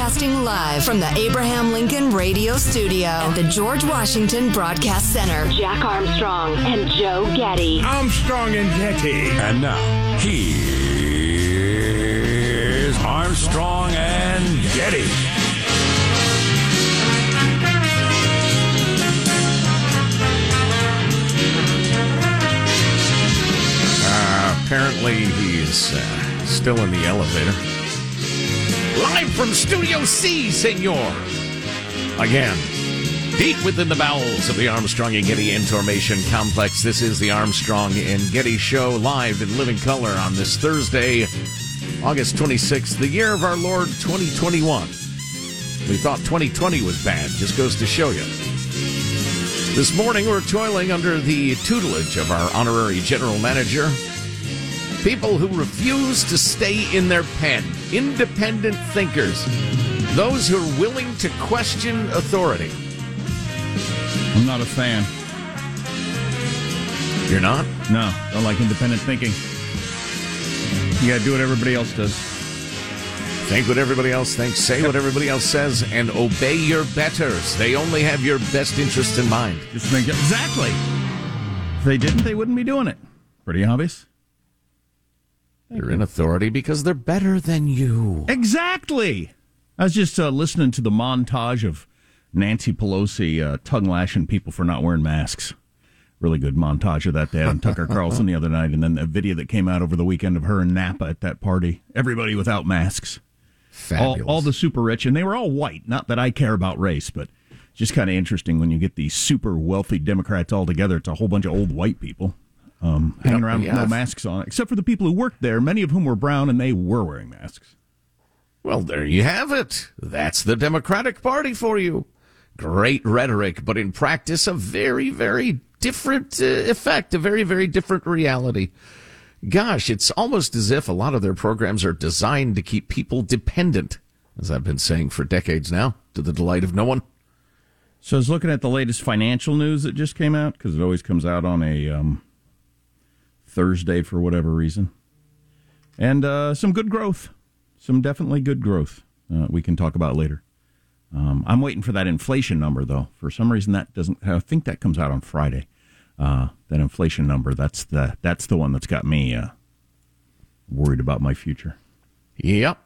Broadcasting live from the Abraham Lincoln Radio Studio at the George Washington Broadcast Center. Jack Armstrong and Joe Getty. Armstrong and Getty. And now, here's Armstrong and Getty. Uh, apparently, he's uh, still in the elevator. Live from Studio C, senor. Again, deep within the bowels of the Armstrong and Getty Information Complex, this is the Armstrong and Getty Show, live in living color on this Thursday, August 26th, the year of our Lord 2021. We thought 2020 was bad, just goes to show you. This morning, we're toiling under the tutelage of our honorary general manager. People who refuse to stay in their pen, independent thinkers, those who are willing to question authority. I'm not a fan. You're not? No, don't like independent thinking. You gotta do what everybody else does. Think what everybody else thinks, say what everybody else says, and obey your betters. They only have your best interest in mind. Just exactly. If they didn't, they wouldn't be doing it. Pretty obvious. They're in authority because they're better than you. Exactly. I was just uh, listening to the montage of Nancy Pelosi uh, tongue lashing people for not wearing masks. Really good montage of that. They had on Tucker Carlson the other night, and then a video that came out over the weekend of her and Napa at that party. Everybody without masks. All, Fabulous. all the super rich, and they were all white. Not that I care about race, but just kind of interesting when you get these super wealthy Democrats all together. It's a whole bunch of old white people um, hanging around yeah. with no masks on, except for the people who worked there, many of whom were brown, and they were wearing masks. Well, there you have it. That's the Democratic Party for you. Great rhetoric, but in practice, a very, very different uh, effect, a very, very different reality. Gosh, it's almost as if a lot of their programs are designed to keep people dependent, as I've been saying for decades now, to the delight of no one. So I was looking at the latest financial news that just came out because it always comes out on a um, Thursday for whatever reason, and uh, some good growth, some definitely good growth. Uh, we can talk about later. Um, I'm waiting for that inflation number though. For some reason, that doesn't. I think that comes out on Friday. Uh, that inflation number. That's the that's the one that's got me uh, worried about my future. Yep.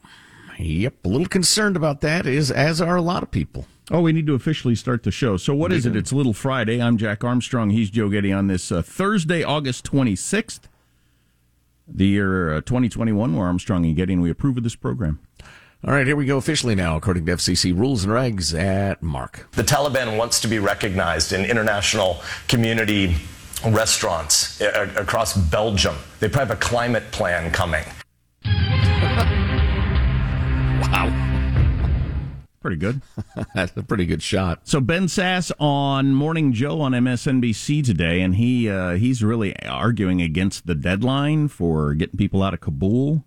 Yep. A little concerned about that, is as are a lot of people. Oh, we need to officially start the show. So, what is it? It's Little Friday. I'm Jack Armstrong. He's Joe Getty on this uh, Thursday, August 26th, the year uh, 2021. We're Armstrong and Getty, and we approve of this program. All right, here we go officially now, according to FCC rules and regs at Mark. The Taliban wants to be recognized in international community restaurants a- across Belgium. They probably have a climate plan coming. Wow. Pretty good. That's a pretty good shot. So Ben Sasse on Morning Joe on MSNBC today, and he uh, he's really arguing against the deadline for getting people out of Kabul.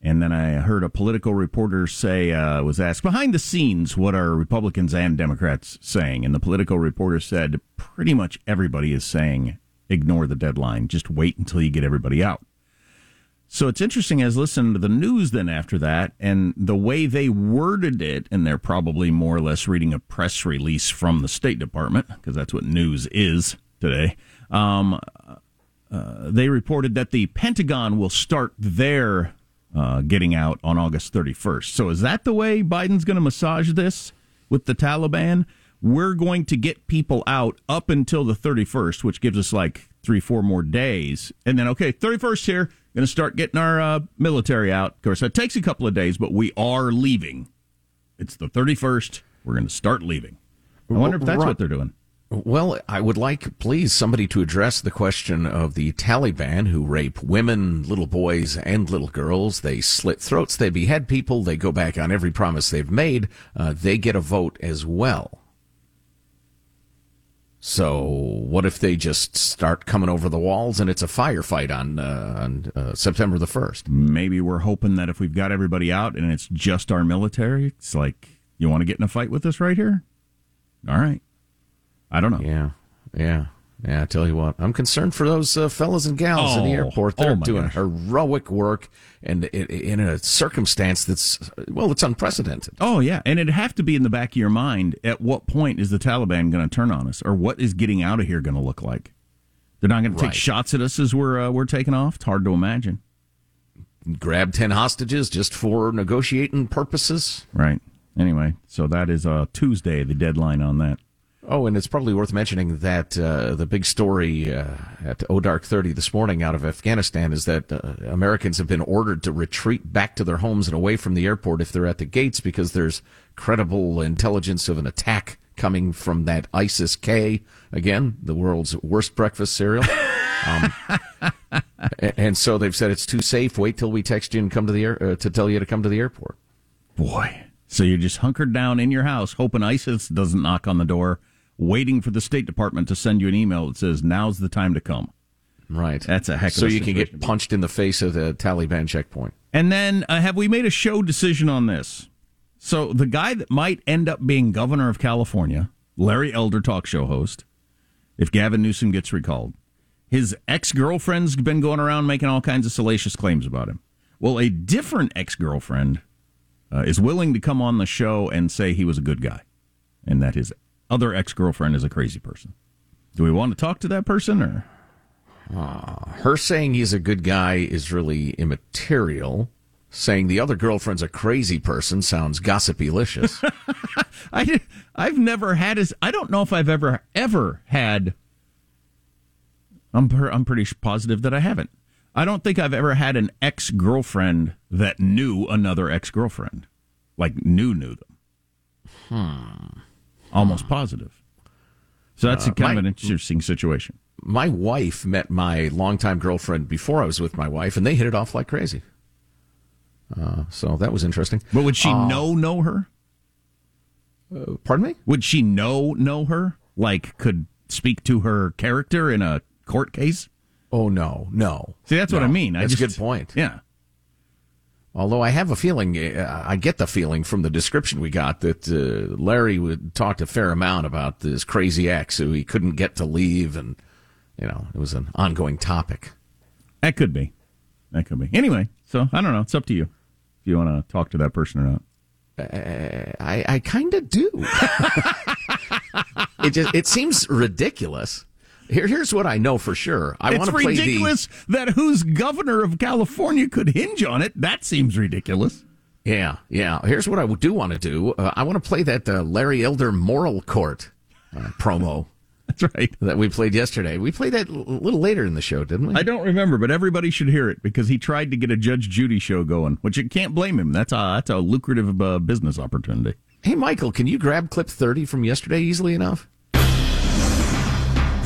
And then I heard a political reporter say uh, was asked behind the scenes what are Republicans and Democrats saying, and the political reporter said pretty much everybody is saying ignore the deadline, just wait until you get everybody out. So it's interesting as listening to the news then after that and the way they worded it, and they're probably more or less reading a press release from the State Department because that's what news is today. Um, uh, they reported that the Pentagon will start their uh, getting out on August 31st. So is that the way Biden's going to massage this with the Taliban? We're going to get people out up until the 31st, which gives us like three, four more days. And then, okay, 31st here, going to start getting our uh, military out. Of course, that takes a couple of days, but we are leaving. It's the 31st. We're going to start leaving. I wonder if that's Right. what they're doing. Well, I would like, please, somebody to address the question of the Taliban who rape women, little boys, and little girls. They slit throats, they behead people, they go back on every promise they've made. Uh, they get a vote as well. So, what if they just start coming over the walls and it's a firefight on, uh, on uh, September the 1st? Maybe we're hoping that if we've got everybody out and it's just our military, it's like, you want to get in a fight with us right here? All right. I don't know. Yeah, yeah. Yeah, I tell you what, I'm concerned for those uh, fellas and gals in the Oh, airport. They're oh doing gosh. heroic work, and in a circumstance that's well, it's unprecedented. Oh yeah, and it'd have to be in the back of your mind. At what point is the Taliban going to turn on us, or what is getting out of here going to look like? They're not going to take shots at us as we're uh, we're taking off. It's hard to imagine. Grab ten hostages just for negotiating purposes. Right. Anyway, so that is uh, Tuesday, the deadline on that. Oh, and it's probably worth mentioning that uh, the big story uh, at O Dark 30 this morning out of Afghanistan is that uh, Americans have been ordered to retreat back to their homes and away from the airport if they're at the gates because there's credible intelligence of an attack coming from that ISIS K, again, the world's worst breakfast cereal. Um, and so they've said it's too safe. Wait till we text you and come to the air uh, to tell you to come to the airport. Boy. So you're just hunkered down in your house, hoping ISIS doesn't knock on the door, waiting for the State Department to send you an email that says, now's the time to come. Right. That's a heck of a so a you can get punched in the face at the Taliban checkpoint. And then, uh, have we made a show decision on this? So, the guy that might end up being governor of California, Larry Elder, talk show host, if Gavin Newsom gets recalled, his ex girlfriend's been going around making all kinds of salacious claims about him. Well, a different ex girlfriend uh, is willing to come on the show and say he was a good guy and that his other ex girlfriend is a crazy person. Do we want to talk to that person or? Her saying he's a good guy is really immaterial. Saying the other girlfriend's a crazy person sounds gossipy-licious. I, I've never had his. I don't know if I've ever ever had. I'm per, I'm pretty positive that I haven't. I don't think I've ever had an ex girlfriend that knew another ex girlfriend, like knew knew them. Hmm. Almost positive. So that's a kind of an interesting situation. my wife met my longtime girlfriend before I was with my wife, and they hit it off like crazy. Uh, so that was interesting. But would she uh, know know her? Uh, pardon me? Would she know know her? Like could speak to her character in a court case? Oh no, no. See, that's what I No, mean. I That's a good point. Yeah. Although I have a feeling, uh, I get the feeling from the description we got that uh, Larry would talked a fair amount about this crazy ex who he couldn't get to leave, and you know it was an ongoing topic. That could be. That could be. Anyway, so I don't know. It's up to you if you want to talk to that person or not. I, I kind of do. it just it seems ridiculous. Here, here's what I know for sure. I want to play ridiculous that whose governor of California could hinge on it. That seems ridiculous. yeah yeah. Here's what I do want to do. Uh, I want to play that uh, Larry Elder moral court uh, promo That's right. that we played yesterday. We played that a little later in the show, didn't we? I don't remember, but everybody should hear it because he tried to get a Judge Judy show going, which you can't blame him. That's a that's a lucrative uh, business opportunity. Hey, Michael, can you grab clip 30 from yesterday easily enough?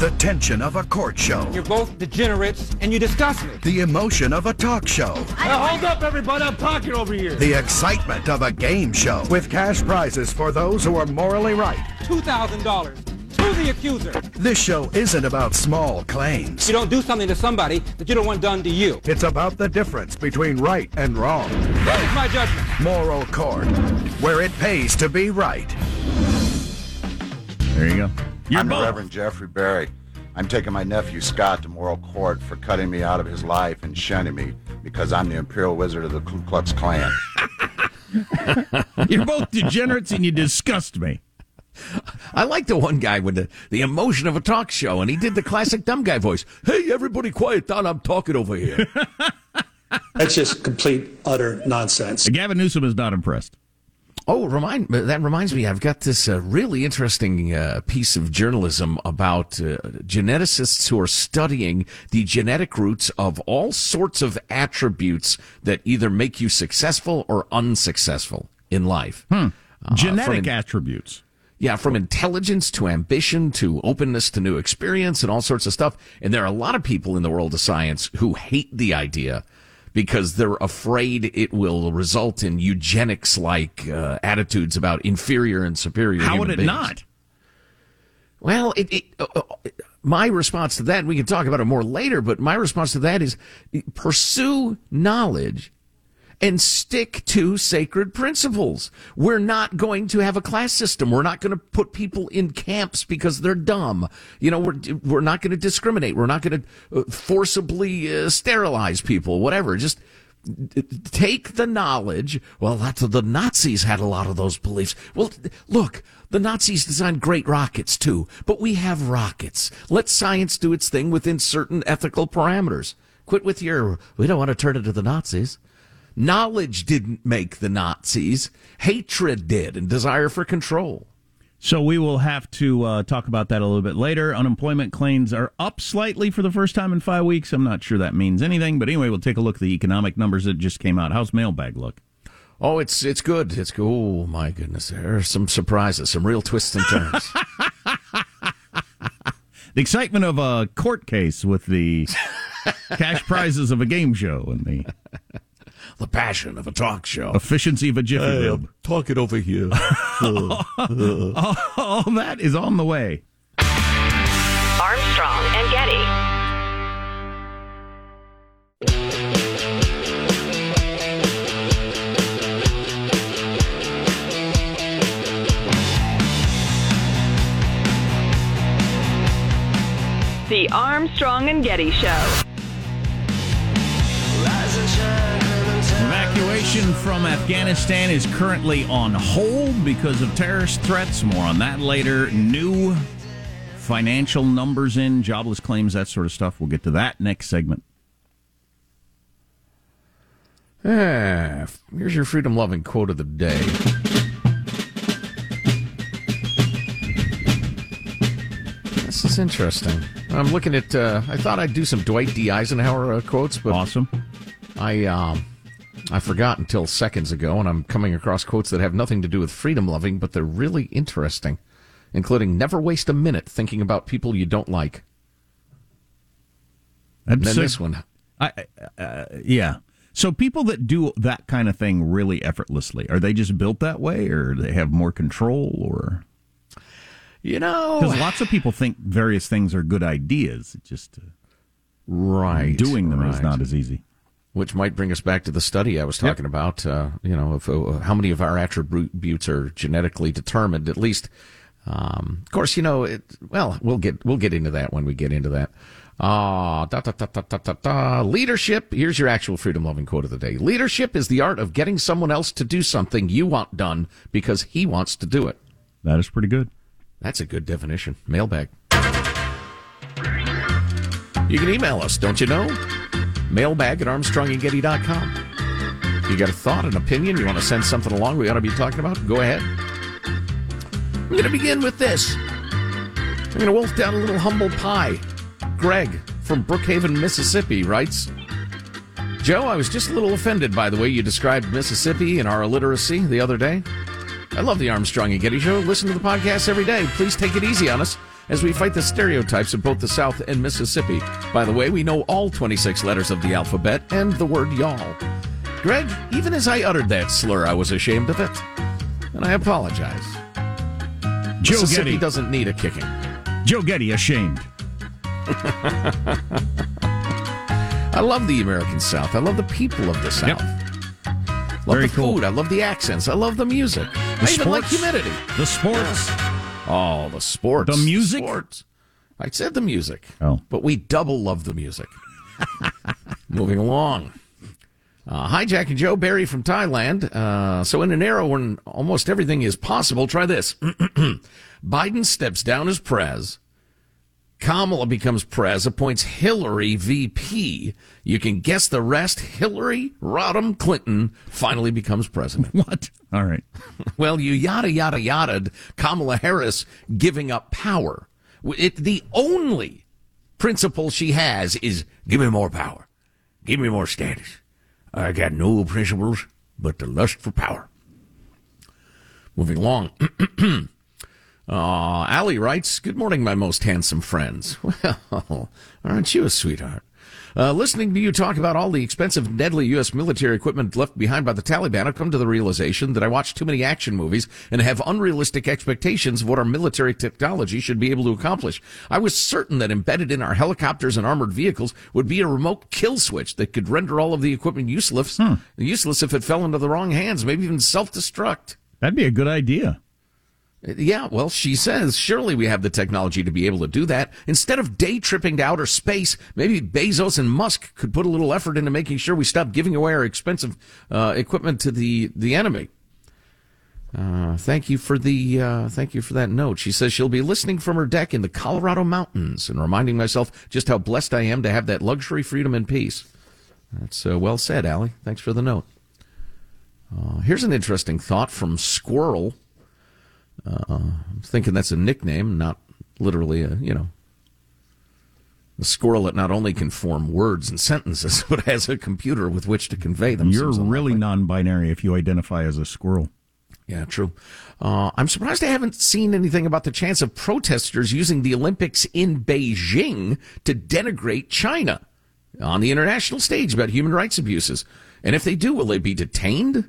The tension of a court show. You're both degenerates and you disgust me. The emotion of a talk show. Now hold up, everybody. I'm talking over here. The excitement of a game show. With cash prizes for those who are morally right. $2,000 to the accuser. This show isn't about small claims. You don't do something to somebody that you don't want done to you. It's about the difference between right and wrong. That is my judgment. Moral court, where it pays to be right. There you go. You're I'm the both. Reverend Jeffrey Barry. I'm taking my nephew Scott to moral court for cutting me out of his life and shunning me because I'm the Imperial Wizard of the Ku Klux Klan. You're both degenerates and you disgust me. I like the one guy with the, the emotion of a talk show, and he did the classic dumb guy voice. Hey, everybody quiet down. I'm talking over here. That's just complete, utter nonsense. Gavin Newsom is not impressed. Oh, remind that reminds me. I've got this uh, really interesting uh, piece of journalism about uh, geneticists who are studying the genetic roots of all sorts of attributes that either make you successful or unsuccessful in life. Uh, Genetic from- attributes. Yeah, from intelligence to ambition to openness to new experience and all sorts of stuff. And there are a lot of people in the world of science who hate the idea because they're afraid it will result in eugenics like uh, attitudes about inferior and superior. How would it beings. not? Well, it, it, uh, uh, my response to that, we can talk about it more later, but my response to that is pursue knowledge and stick to sacred principles. We're not going to have a class system. We're not going to put people in camps because they're dumb. You know, we're, we're not going to discriminate. We're not going to forcibly uh, sterilize people, whatever. Just take the knowledge. Well, that's the Nazis had a lot of those beliefs. Well, look, the Nazis designed great rockets too, but we have rockets. Let science do its thing within certain ethical parameters. Quit with your, we don't want to turn into the Nazis. Knowledge didn't make the Nazis. Hatred did and desire for control. So we will have to uh, talk about that a little bit later. Unemployment claims are up slightly for the first time in five weeks. I'm not sure that means anything, but anyway, we'll take a look at the economic numbers that just came out. How's mailbag look? Oh, it's it's good. It's good. Oh my goodness, there are some surprises, some real twists and turns. the excitement of a court case with the cash prizes of a game show and the the passion of a talk show, efficiency of a jiffy hey, lube. Talk it over here. all, all that is on the way. Armstrong and Getty. The Armstrong and Getty Show. Evacuation from Afghanistan is currently on hold because of terrorist threats. More on that later. New financial numbers in, jobless claims, that sort of stuff. We'll get to that next segment. Ah, here's your freedom loving quote of the day. This is interesting. I'm looking at. Uh, I thought I'd do some Dwight D. Eisenhower uh, quotes, but awesome. I um, I forgot until seconds ago, and I'm coming across quotes that have nothing to do with freedom loving, but they're really interesting, including "Never waste a minute thinking about people you don't like." And then so, this one, I, uh, yeah. So people that do that kind of thing really effortlessly, are they just built that way, or they have more control, or? You know, because lots of people think various things are good ideas. It just uh, right doing them right. is not as easy. Which might bring us back to the study I was talking yep. about. Uh, you know, if, uh, how many of our attributes are genetically determined? At least, um, of course, you know. It, well, we'll get we'll get into that when we get into that. Ah, da, da, da, da, da, da, da. Leadership. Here's your actual freedom loving quote of the day. Leadership is the art of getting someone else to do something you want done because he wants to do it. That is pretty good. That's a good definition. Mailbag. You can email us, don't you know? Mailbag at armstrongandgetty.com. You got a thought, an opinion, you want to send something along we ought to be talking about? Go ahead. I'm going to begin with this. I'm going to wolf down a little humble pie. Greg from Brookhaven, Mississippi writes Joe, I was just a little offended by the way you described Mississippi and our illiteracy the other day. I love the Armstrong and Getty Show. Listen to the podcast every day. Please take it easy on us as we fight the stereotypes of both the South and Mississippi. By the way, we know all 26 letters of the alphabet and the word y'all. Greg, even as I uttered that slur, I was ashamed of it. And I apologize. Joe Mississippi Getty doesn't need a kicking. Joe Getty ashamed. I love the American South. I love the people of the South. Yep. Love Very the cool. food. I love the accents. I love the music. The I even like humidity. The sports. Oh, the sports. The music? Sports. I said the music. Oh. But we double love the music. Moving along. Uh, hi, Jack and Joe. Barry from Thailand. Uh, so, in an era when almost everything is possible, try this. Biden steps down as prez. Kamala becomes prez, appoints Hillary VP. You can guess the rest. Hillary Rodham Clinton finally becomes president. What? All right. Well, you yada yada yada Kamala Harris giving up power. It, the only principle she has is give me more power, give me more status. I got no principles but the lust for power. Moving along. Uh, Allie writes, Good morning, my most handsome friends. Well, aren't you a sweetheart? Uh, listening to you talk about all the expensive, deadly U.S. military equipment left behind by the Taliban, I've come to the realization that I watch too many action movies and have unrealistic expectations of what our military technology should be able to accomplish. I was certain that embedded in our helicopters and armored vehicles would be a remote kill switch that could render all of the equipment useless, Hmm. useless if it fell into the wrong hands, maybe even self-destruct. That'd be a good idea. Yeah, well, she says, surely we have the technology to be able to do that. Instead of day tripping to outer space, maybe Bezos and Musk could put a little effort into making sure we stop giving away our expensive uh, equipment to the, the enemy. Uh, thank you for the uh, thank you for that note. She says she'll be listening from her deck in the Colorado mountains and reminding myself just how blessed I am to have that luxury, freedom, and peace. That's uh, well said, Allie. Thanks for the note. Uh, here's an interesting thought from Squirrel. Uh, I'm thinking that's a nickname, not literally a, you know, a squirrel that not only can form words and sentences, but has a computer with which to convey them. You're really non-binary if you identify as a squirrel. Yeah, true. Uh, I'm surprised I haven't seen anything about the chance of protesters using the Olympics in Beijing to denigrate China on the international stage about human rights abuses. And if they do, will they be detained?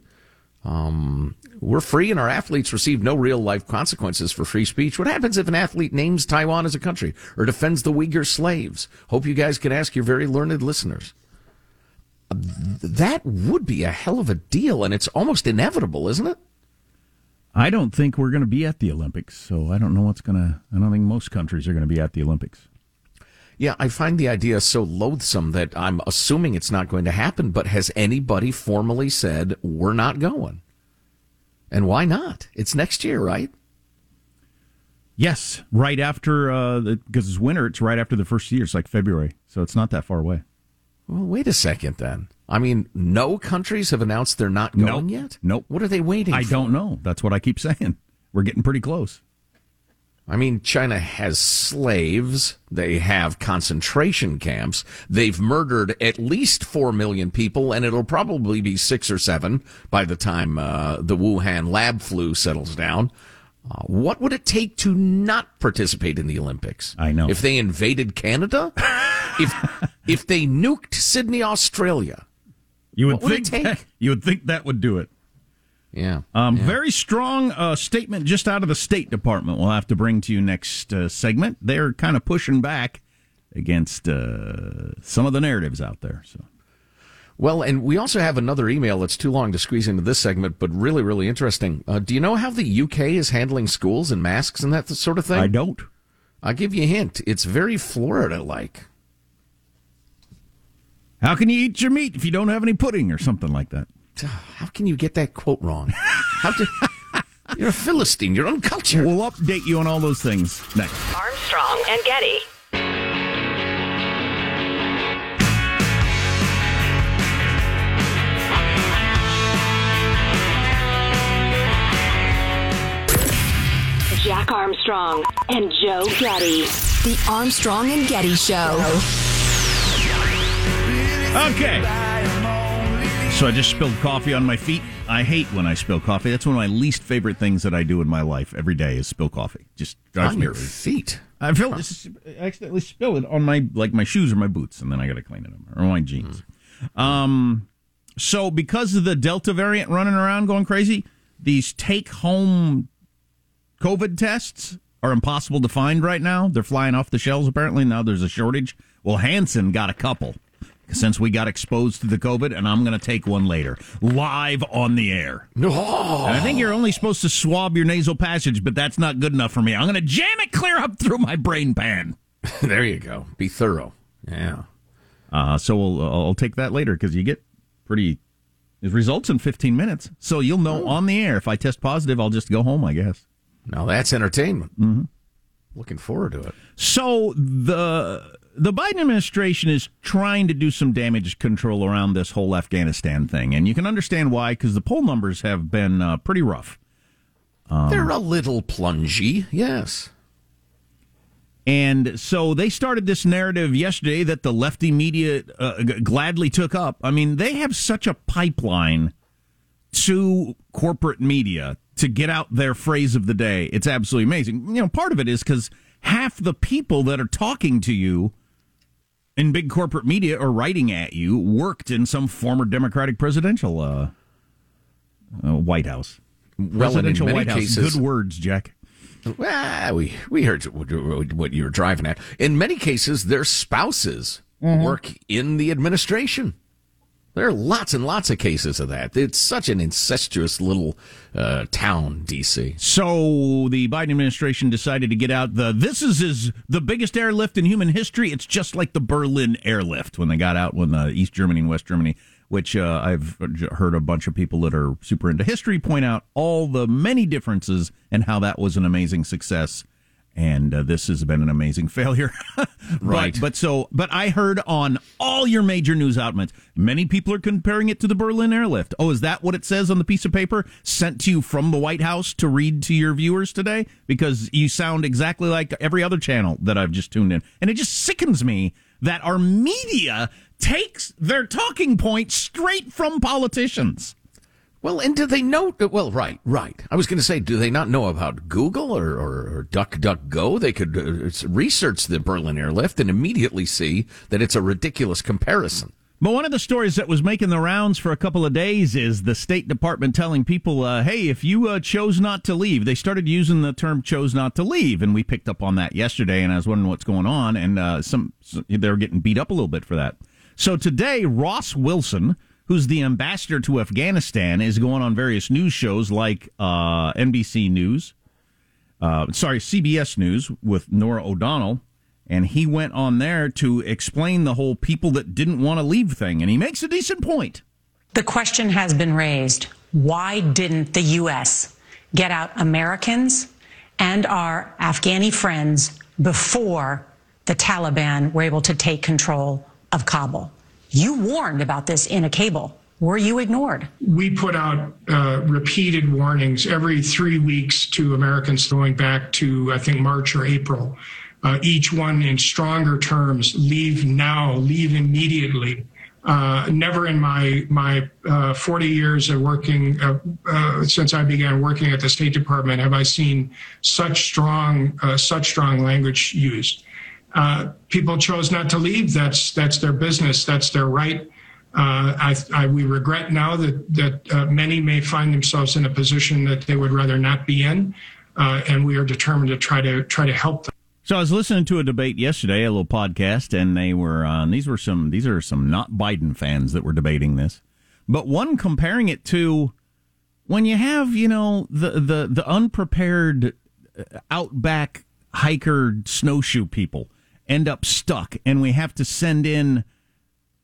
Um, we're free and our athletes receive no real life consequences for free speech. What happens if an athlete names Taiwan as a country or defends the Uyghur slaves? Hope you guys can ask your very learned listeners. That would be a hell of a deal, and it's almost inevitable, isn't it? I don't think we're going to be at the Olympics, so I don't know what's going to. I don't think most countries are going to be at the Olympics. Yeah, I find the idea so loathsome that I'm assuming it's not going to happen. But has anybody formally said we're not going? And why not? It's next year, right? Yes, right after uh, because it's winter. It's right after the first year. It's like February, so it's not that far away. Well, wait a second then. I mean, no countries have announced they're not going Nope. yet? Nope. What are they waiting I for? don't know. That's what I keep saying. We're getting pretty close. I mean, China has slaves. They have concentration camps. They've murdered at least four million people, and it'll probably be six or seven by the time uh, the Wuhan lab flu settles down. Uh, what would it take to not participate in the Olympics? I know. If they invaded Canada, if if they nuked Sydney, Australia, You would What would it think take? that, you would think that would do it. Yeah. Um, yeah. Very strong uh, statement just out of the State Department. We'll have to bring to you next uh, segment. They're kind of pushing back against uh, some of the narratives out there. So Well, and we also have another email that's too long to squeeze into this segment, but really, really interesting. Uh, do you know how the UK is handling schools and masks and that sort of thing? I don't. I'll give you a hint. It's very Florida-like. How can you eat your meat if you don't have any pudding or something like that? How can you get that quote wrong? How do, you're a Philistine. You're uncultured. We'll update you on all those things next. Armstrong and Getty. Jack Armstrong and Joe Getty. The Armstrong and Getty Show. Okay. So I just spilled coffee on my feet. I hate when I spill coffee. That's one of my least favorite things that I do in my life every day is spill coffee. Just drives On me your crazy. feet. I feel just I accidentally spill it on my like my shoes or my boots, and then I got to clean it up or my jeans. Um, so because of the Delta variant running around going crazy, these take home COVID tests are impossible to find right now. They're flying off the shelves apparently. Now there's a shortage. Well, Hanson got a couple since we got exposed to the COVID, and I'm going to take one later live on the air. Oh, And I think you're only supposed to swab your nasal passage, but that's not good enough for me. I'm going to jam it clear up through my brain pan. there you go. Be thorough. Yeah. Uh, so we'll, I'll take that later because you get pretty. Results in 15 minutes. So you'll know on the air. If I test positive, I'll just go home, I guess. Now that's entertainment. Mm-hmm. Looking forward to it. So the the Biden administration is trying to do some damage control around this whole Afghanistan thing, and you can understand why because the poll numbers have been uh, pretty rough. They're a little plungy. Yes. And so they started this narrative yesterday that the lefty media uh, g- gladly took up. I mean, they have such a pipeline to corporate media to get out their phrase of the day. It's absolutely amazing. You know, part of it is because half the people that are talking to you in big corporate media or writing at you worked in some former Democratic presidential uh, uh, White House. Well, presidential White House. Good words, Jack. Well, we we heard what what you were driving at. In many cases, their spouses Mm-hmm. work in the administration. There are lots and lots of cases of that. It's such an incestuous little uh, town, DC. So the Biden administration decided to get out the this is is the biggest airlift in human history. It's just like the Berlin airlift when they got out when the East Germany and West Germany, which uh, I've heard a bunch of people that are super into history point out all the many differences and how that was an amazing success. And uh, this has been an amazing failure. Right. But, but so, but I heard on all your major news outlets, many people are comparing it to the Berlin airlift. Oh, is that what it says on the piece of paper sent to you from the White House to read to your viewers today? Because you sound exactly like every other channel that I've just tuned in. And it just sickens me that our media takes their talking point straight from politicians. Well, and do they know? Well, right, right. I was going to say, do they not know about Google or, or, or DuckDuckGo? They could uh, research the Berlin airlift and immediately see that it's a ridiculous comparison. But one of the stories that was making the rounds for a couple of days is the State Department telling people, uh, hey, if you uh, chose not to leave, they started using the term chose not to leave. And we picked up on that yesterday, and I was wondering what's going on. And uh, some, they were getting beat up a little bit for that. So today, Ross Wilson, who's the ambassador to Afghanistan, is going on various news shows like uh, NBC News, uh, sorry, CBS News with Norah O'Donnell. And he went on there to explain the whole people that didn't want to leave thing. And he makes a decent point. The question has been raised why didn't the U.S. get out Americans and our Afghani friends before the Taliban were able to take control of Kabul? You warned about this in a cable. Were you ignored? We put out uh, repeated warnings every three weeks to Americans going back to, I think, March or April. Uh, each one in stronger terms leave now, leave immediately. Uh, never in my my uh, 40 years of working uh, uh, since I began working at the State Department have I seen such strong uh, such strong language used. People chose not to leave. That's that's their business. That's their right. I, I, we regret now that that many may find themselves in a position that they would rather not be in, and we are determined to try to try to help them. So I was listening to a debate yesterday, a little podcast, and they were uh, these were some these are some not Biden fans that were debating this, but one comparing it to when you have you know the the the unprepared uh, outback hiker snowshoe people end up stuck, and we have to send in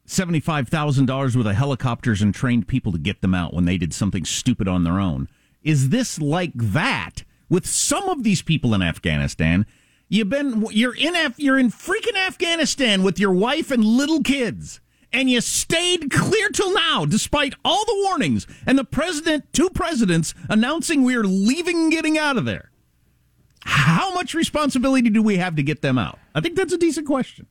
seventy five thousand dollars worth of helicopters and trained people to get them out when they did something stupid on their own. Is this like that with some of these people in Afghanistan? You've been you're in Af, you're in freaking Afghanistan with your wife and little kids, and you stayed clear till now despite all the warnings and the president, two presidents announcing we are leaving and getting out of there. How much responsibility do we have to get them out? I think that's a decent question.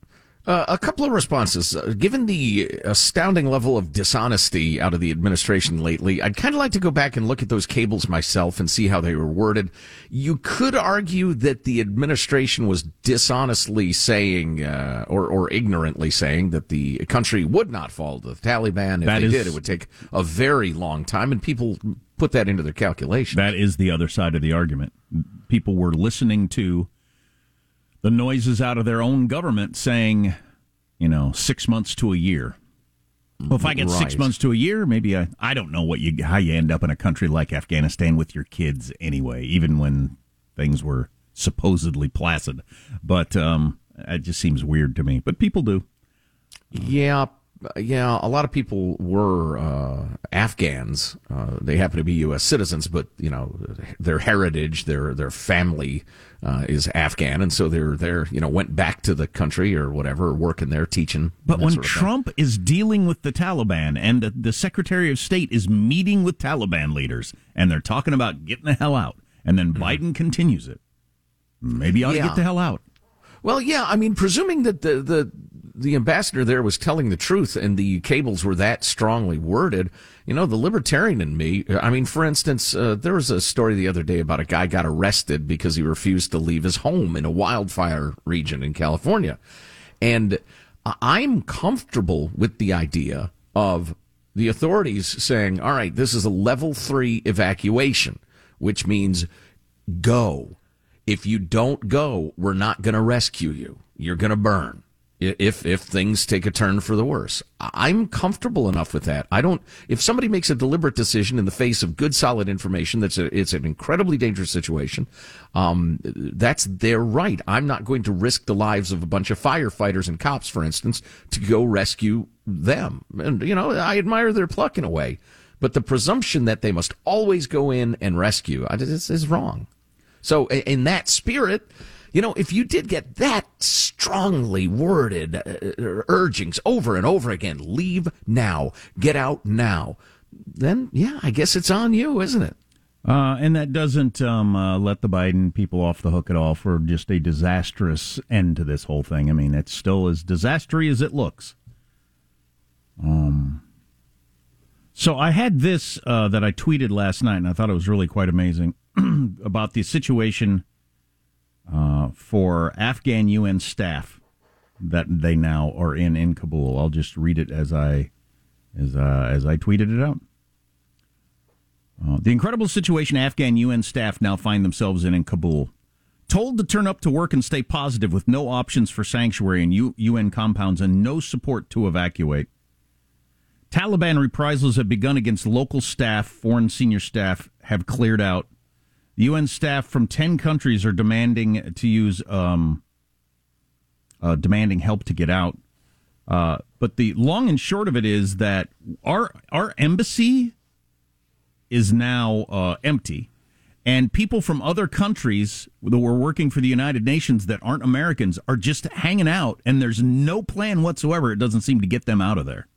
Uh, a couple of responses. Uh, given the astounding level of dishonesty out of the administration lately, I'd kind of like to go back and look at those cables myself and see how they were worded. You could argue that the administration was dishonestly saying, uh, or, or ignorantly saying, that the country would not fall to the Taliban. If That they is- did, it would take a very long time, and people put that into their calculation. That is the other side of the argument. People were listening to the noises out of their own government saying, you know, six months to a year. Well, if I get six months to a year, maybe I, I don't know what you how you end up in a country like Afghanistan with your kids anyway, even when things were supposedly placid. But um, it just seems weird to me. But people do. Yeah, yeah. A lot of people were uh, Afghans. Uh, they happen to be U.S. citizens, but you know their heritage, their their family uh, is Afghan, and so they're there. You know, went back to the country or whatever, working there, teaching. But when sort of thing. Trump is dealing with the Taliban and the, the Secretary of State is meeting with Taliban leaders and they're talking about getting the hell out, and then Biden continues it, maybe I ought to Mm-hmm. Get the hell out. Well, yeah. I mean, presuming that the the the ambassador there was telling the truth and the cables were that strongly worded, you know, the libertarian in me. I mean, for instance, uh, there was a story the other day about a guy got arrested because he refused to leave his home in a wildfire region in California, and I'm comfortable with the idea of the authorities saying, all right, this is a level three evacuation, which means go. If you don't go, we're not going to rescue you. You're going to burn if if things take a turn for the worse. I'm comfortable enough with that. I don't. If somebody makes a deliberate decision in the face of good, solid information, that's a, it's an incredibly dangerous situation. Um, that's their right. I'm not going to risk the lives of a bunch of firefighters and cops, for instance, to go rescue them. And you know, I admire their pluck in a way, but the presumption that they must always go in and rescue is, is wrong. So, in that spirit you know, if you did get that strongly worded uh, uh, urgings over and over again, leave now, get out now, then yeah, I guess it's on you, isn't it? Uh, and that doesn't um, uh, let the Biden people off the hook at all for just a disastrous end to this whole thing. I mean, it's still as disastrous as it looks. Um, so I had this uh, that I tweeted last night, and I thought it was really quite amazing about the situation uh, for Afghan UN staff that they now are in in Kabul. I'll just read it as I as uh, as I tweeted it out. Uh, the incredible situation Afghan UN staff now find themselves in in Kabul. Told to turn up to work and stay positive with no options for sanctuary in U- UN compounds and no support to evacuate. Taliban reprisals have begun against local staff, foreign senior staff have cleared out. UN staff from 10 countries are demanding to use, um, uh, demanding help to get out. Uh, but the long and short of it is that our, our embassy is now uh, empty. And people from other countries that were working for the United Nations that aren't Americans are just hanging out, and there's no plan whatsoever. It doesn't seem to get them out of there.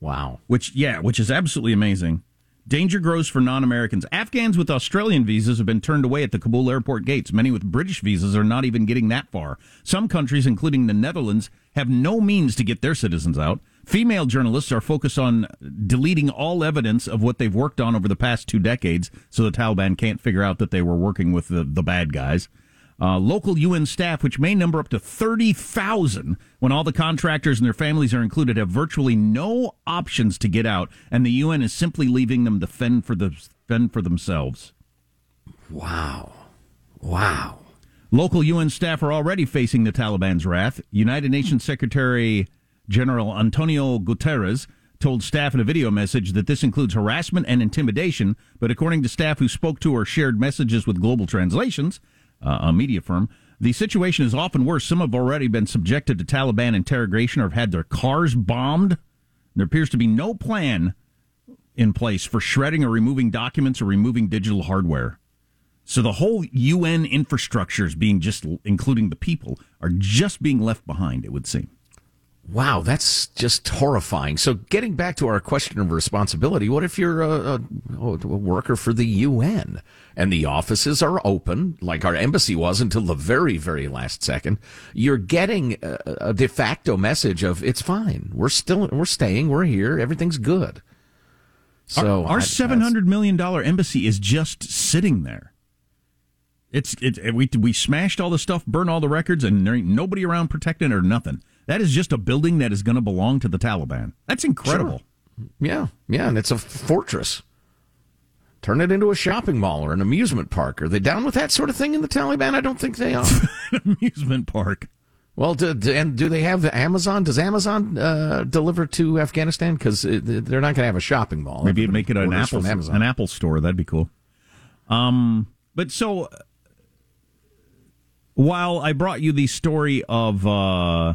Wow. Which, yeah, which is absolutely amazing. Danger grows for non Americans. Afghans with Australian visas have been turned away at the Kabul airport gates. Many with British visas are not even getting that far. Some countries, including the Netherlands, have no means to get their citizens out. Female journalists are focused on deleting all evidence of what they've worked on over the past two decades so the Taliban can't figure out that they were working with the, the bad guys. Uh, local UN staff, which may number up to 30,000 when all the contractors and their families are included, have virtually no options to get out, and the UN is simply leaving them to fend for, the, fend for themselves. Wow. Wow. Local UN staff are already facing the Taliban's wrath. United Nations Secretary General Antonio Guterres told staff in a video message that this includes harassment and intimidation, but according to staff who spoke to or shared messages with global translations, uh, a media firm. The situation is often worse. Some have already been subjected to Taliban interrogation or have had their cars bombed. There appears to be no plan in place for shredding or removing documents or removing digital hardware. So the whole UN infrastructure is being just, including the people, are just being left behind, it would seem. Wow, that's just horrifying. So, getting back to our question of responsibility, what if you're a, a, a, worker for the UN and the offices are open, like our embassy was until the very, very last second? You're getting a, a de facto message of it's fine. We're still, we're staying, we're here, everything's good. So, our, our seven hundred million dollar embassy is just sitting there. It's it, we we smashed all the stuff, burned all the records, and there ain't nobody around protecting it or nothing. That is just a building that is going to belong to the Taliban. That's incredible. Sure. Yeah, yeah, and it's a fortress. Turn it into a shopping mall or an amusement park. Are they down with that sort of thing in the Taliban? I don't think they are. amusement park. Well, do, do, and do they have the Amazon? Does Amazon uh, deliver to Afghanistan? Because they're not going to have a shopping mall. Maybe make it an Apple an Apple store. That'd be cool. Um, but so while I brought you the story of uh,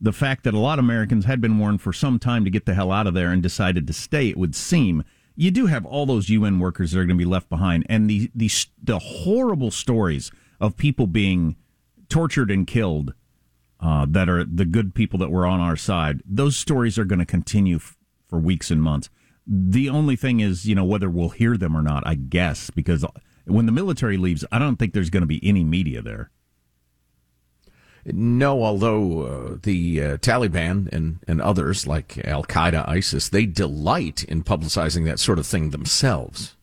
the fact that a lot of Americans had been warned for some time to get the hell out of there and decided to stay, it would seem. You do have all those UN workers that are going to be left behind, and the, the, the horrible stories of people being tortured and killed uh, that are the good people that were on our side, those stories are going to continue f- for weeks and months. The only thing is, you know, whether we'll hear them or not, I guess, because when the military leaves, I don't think there's going to be any media there. No, although uh, the uh, Taliban and, and others like Al Qaeda, ISIS, they delight in publicizing that sort of thing themselves.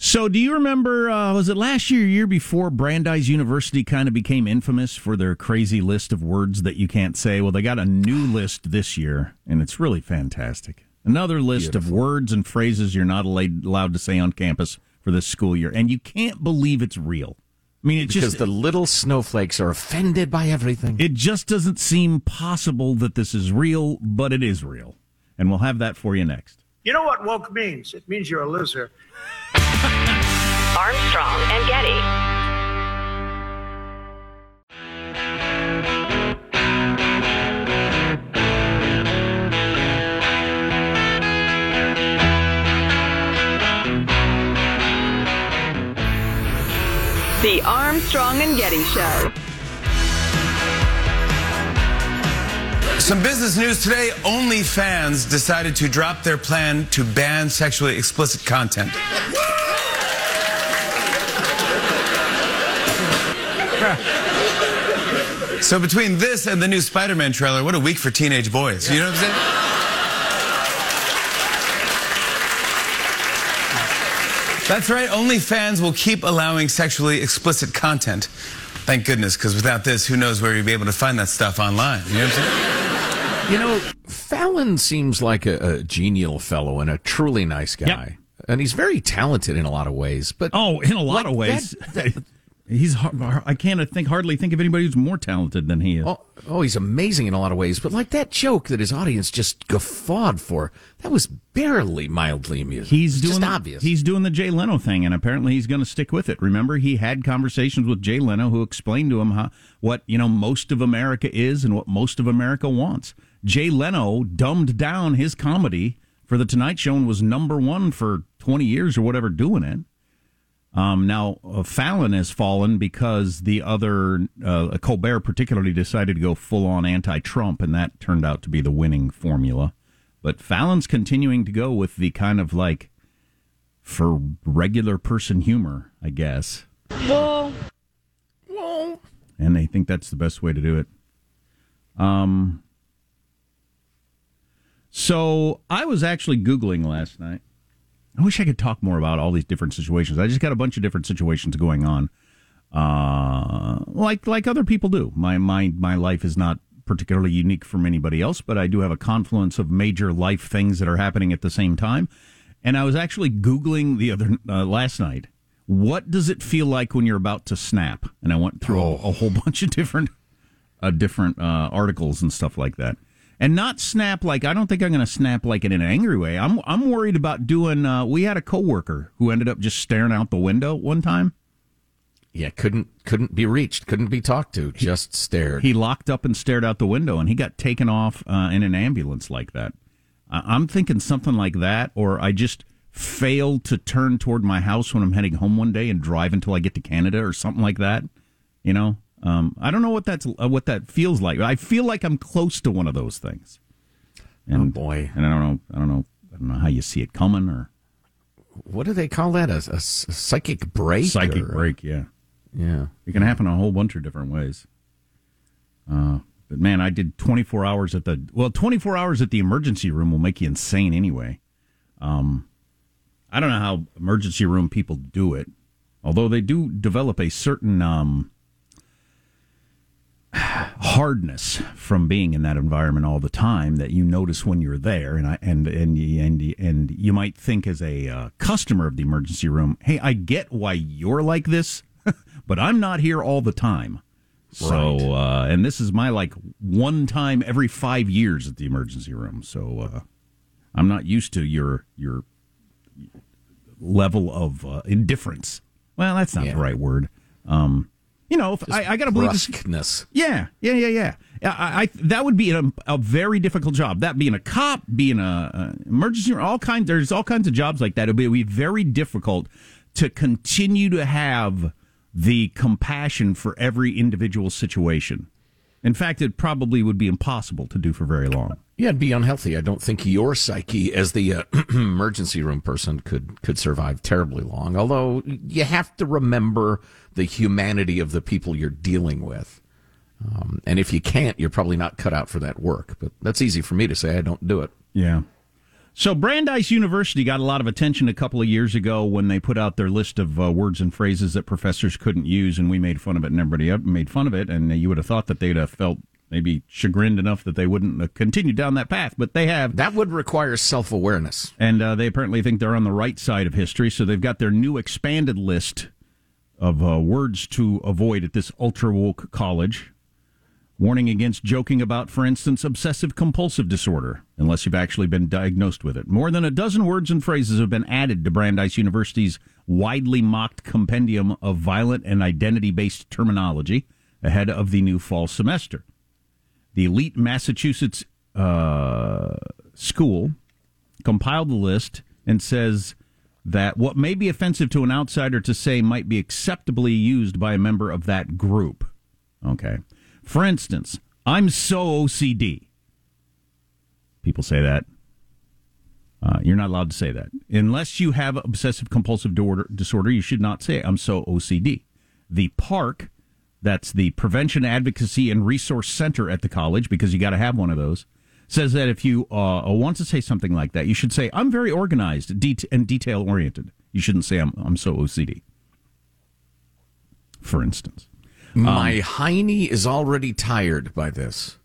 So, do you remember, uh, was it last year, year before, Brandeis University kind of became infamous for their crazy list of words that you can't say? Well, they got a new list this year, and it's really fantastic. Another list of words and phrases you're not allowed to say on campus for this school year, and you can't believe it's real. I mean, it's because just the little snowflakes are offended by everything. it just doesn't seem possible that this is real, but it is real, and we'll have that for you next. You know what woke means? It means you're a loser. Armstrong and Getty. The Armstrong and Getty Show. Some business news today. OnlyFans decided to drop their plan to ban sexually explicit content. so between this and the new Spider-Man trailer, what a week for teenage boys. You know what I'm saying? That's right. OnlyFans will keep allowing sexually explicit content. Thank goodness, because without this, who knows where you'd be able to find that stuff online. You know what I'm saying? You know, Fallon seems like a, a genial fellow and a truly nice guy. And he's very talented in a lot of ways. But Oh, in a lot like of ways. that- He's I can't think hardly think of anybody who's more talented than he is. Oh, oh, he's amazing in a lot of ways. But like that joke that his audience just guffawed for, that was barely mildly amusing. He's It's doing just the- obvious. He's doing the Jay Leno thing, and apparently he's going to stick with it. Remember, he had conversations with Jay Leno, who explained to him how what you know most of America is and what most of America wants. Jay Leno dumbed down his comedy for the Tonight Show and was number one for twenty years or whatever doing it. Um, now uh, Fallon has fallen because the other uh, Colbert particularly decided to go full on anti-Trump, and that turned out to be the winning formula. But Fallon's continuing to go with the kind of like for regular person humor, I guess, Well, and they think that's the best way to do it. Um. So I was actually googling last night. I wish I could talk more about all these different situations. I just got a bunch of different situations going on, uh, like like other people do. My my my life is not particularly unique from anybody else, but I do have a confluence of major life things that are happening at the same time. And I was actually googling the other uh, last night. What does it feel like when you're about to snap? And I went through a, a whole bunch of different uh, different uh, articles and stuff like that. And not snap like I don't think I'm going to snap like in an angry way. I'm I'm worried about doing. Uh, we had a coworker who ended up just staring out the window one time. yeah, couldn't couldn't be reached, couldn't be talked to, just stared. He locked up and stared out the window, and he got taken off uh, in an ambulance like that. I- I'm thinking something like that, or I just failed to turn toward my house when I'm heading home one day and drive until I get to Canada, or something like that. You know, um, I don't know what that's uh, what that feels like. I feel like I'm close to one of those things. And, oh boy, and I don't know, I don't know, I don't know how you see it coming or what do they call that? A psychic break? psychic or- break. Yeah, Yeah. it can happen a whole bunch of different ways. Uh, but man, I did 24 hours at the well, 24 hours at the emergency room will make you insane anyway. Um, I don't know how emergency room people do it, although they do develop a certain um, hardness from being in that environment all the time that you notice when you're there, and I and and and and you might think as a uh, customer of the emergency room, hey, I get why you're like this, but I'm not here all the time. So, uh, and this is my like one time every five years at the emergency room. So, uh, I'm not used to your your level of uh, indifference. Well, that's not Yeah. the right word. Um, you know, if, I, I got to believe this. Yeah, yeah, yeah, yeah. I, I that would be a, a very difficult job. That being a cop, being a, a emergency, all kinds. There's all kinds of jobs like that. It would be very difficult to continue to have the compassion for every individual situation. In fact, it probably would be impossible to do for very long. Yeah, it'd be unhealthy. I don't think your psyche, as the uh, emergency room person, could could survive terribly long. Although you have to remember the humanity of the people you're dealing with, um, and if you can't, you're probably not cut out for that work. But that's easy for me to say. I don't do it. Yeah. So Brandeis University got a lot of attention a couple of years ago when they put out their list of uh, words and phrases that professors couldn't use, and we made fun of it, and everybody made fun of it, and you would have thought that they'd have felt maybe chagrined enough that they wouldn't continue down that path, but they have. That would require self awareness. And uh, they apparently think they're on the right side of history, so they've got their new expanded list of uh, words to avoid at this ultra woke college. Warning against joking about, for instance, obsessive compulsive disorder, unless you've actually been diagnosed with it. More than a dozen words and phrases have been added to Brandeis University's widely mocked compendium of violent and identity based terminology ahead of the new fall semester. The elite Massachusetts uh, school compiled the list and says that what may be offensive to an outsider to say might be acceptably used by a member of that group. Okay. For instance, I'm so OCD. People say that. Uh, you're not allowed to say that. Unless you have obsessive compulsive disorder, you should not say, I'm so OCD. The PARC, that's the Prevention Advocacy and Resource Center at the college, because you got to have one of those, says that if you uh, want to say something like that, you should say, I'm very organized det- and detail oriented. You shouldn't say, I'm, I'm so OCD, for instance. My um, hiney is already tired by this.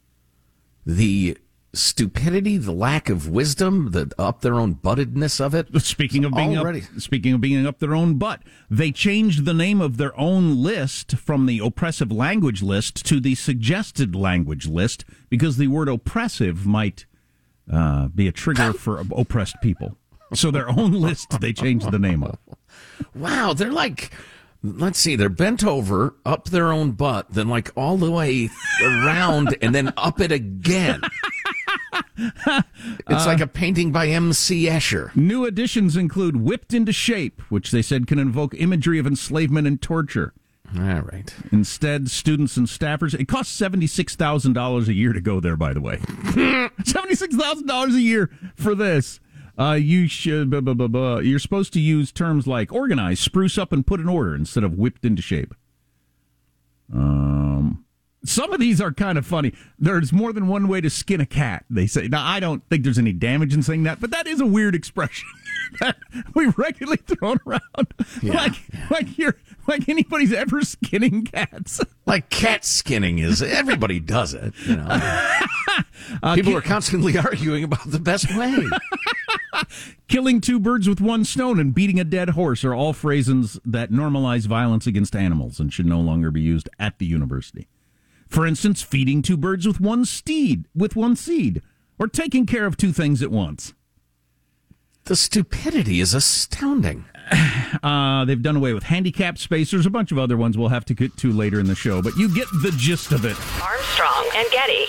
The stupidity, the lack of wisdom, the up their own buttedness of it. Speaking of being already. Up, speaking of being up their own butt, they changed the name of their own list from the oppressive language list to the suggested language list because the word oppressive might uh, be a trigger for oppressed people. So their own list they changed the name of. Wow, they're like let's see, they're bent over, up their own butt, then like all the way around and then up it again. it's uh, like a painting by M.C. Escher. New additions include Whipped into Shape, which they said can invoke imagery of enslavement and torture. All right. Instead, students and staffers, it costs $76,000 a year to go there, by the way. $76,000 a year for this. Uh, you should. Blah, blah, blah, you're supposed to use terms like organize, spruce up, and put in order instead of whipped into shape. Um, some of these are kind of funny. There's more than one way to skin a cat. They say. Now, I don't think there's any damage in saying that, but that is a weird expression that we regularly thrown around. Yeah, like, yeah. like you're like anybody's ever skinning cats. Like cat skinning is everybody does it. You know, uh, people are constantly arguing about the best way. Killing two birds with one stone and beating a dead horse are all phrases that normalize violence against animals and should no longer be used at the university. For instance, feeding two birds with one steed, with one seed, or taking care of two things at once. The stupidity is astounding. Uh, they've done away with handicap spacers, a bunch of other ones we'll have to get to later in the show, but you get the gist of it. Armstrong and Getty.